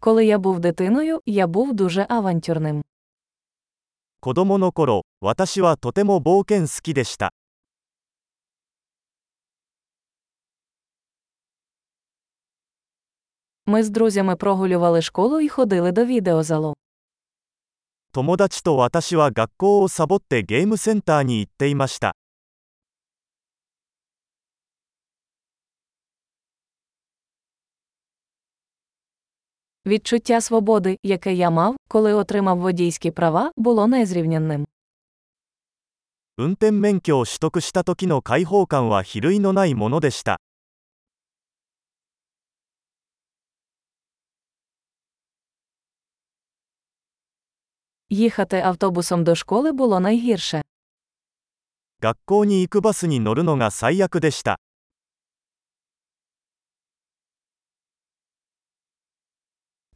Коли я був дитиною, я був дуже авантюрним. 子供の頃、私はとても冒険好きでした。 Ми з друзями прогулювали школу і ходили до відеозалу. 友達と私は学校をサボってゲームセンターに行っていました。 Відчуття свободи, яке я мав, коли отримав водійські права, було незрівнянним. 運転免許を取得した時の解放感は比類のないものでした。 Їхати автобусом до школи було найгірше. 学校に行くバスに乗るのが最悪でした。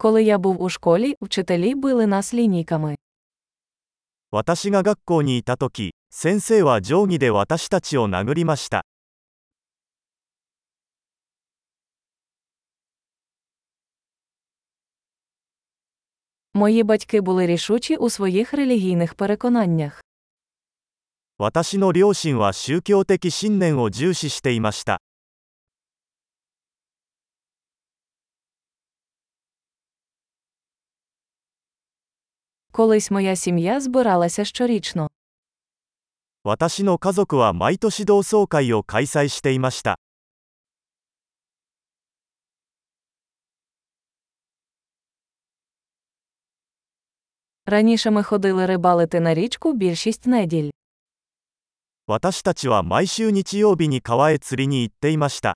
Коли я був у школі, вчителі били нас лінійками. 私が学校にいた時、先生は定規で私たちを殴りました。 Мої батьки були рішучі у своїх релігійних переконаннях. 私の両親は宗教的信念を重視していました。 Колись моя сім'я збиралася щорічно. 私の家族は毎年同窓会を開催していました。 Раніше ми ходили рибалити на річку більшість неділь. 私たちは毎週日曜日に川へ釣りに行っていました。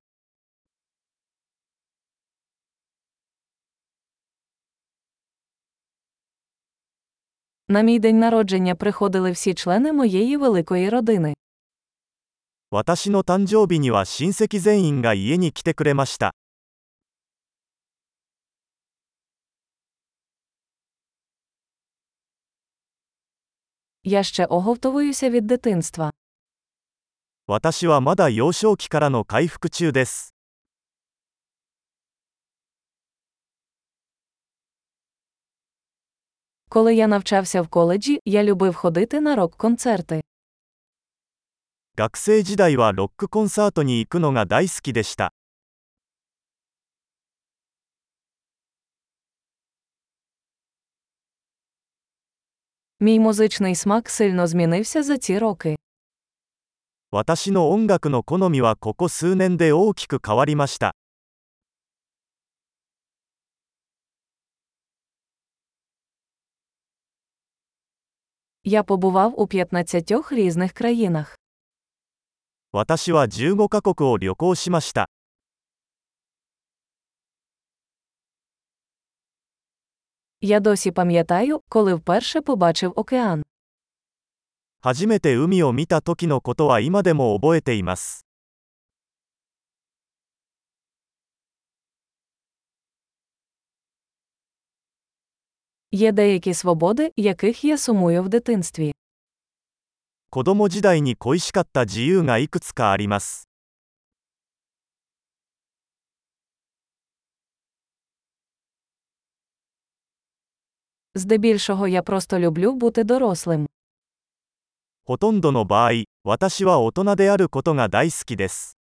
На мій день народження приходили всі члени моєї великої родини. 私の誕生日には親戚全員が家に来てくれました。 Я ще оговтовуюся від дитинства. 私はまだ幼少期からの回復中です。 Коли я навчався в коледжі, я любив ходити на рок-концерти. 学生時代はロックコンサートに行くのが大好きでした。 Мій музичний смак сильно змінився за ці роки. 私の音楽の好みはここ数年で大きく変わりました。 Я побував у 15 різних країнах. 私は15カ国を旅行しました。 Я досі пам'ятаю, коли вперше побачив океан. 初めて海を見た時のことは今でも覚えています。 Є деякі свободи, яких я сумую в дитинстві. 子供時代に恋しかった自由がいくつかあります。 Здебільшого я просто люблю бути дорослим. ほとんどの場合、私は大人であることが大好きです。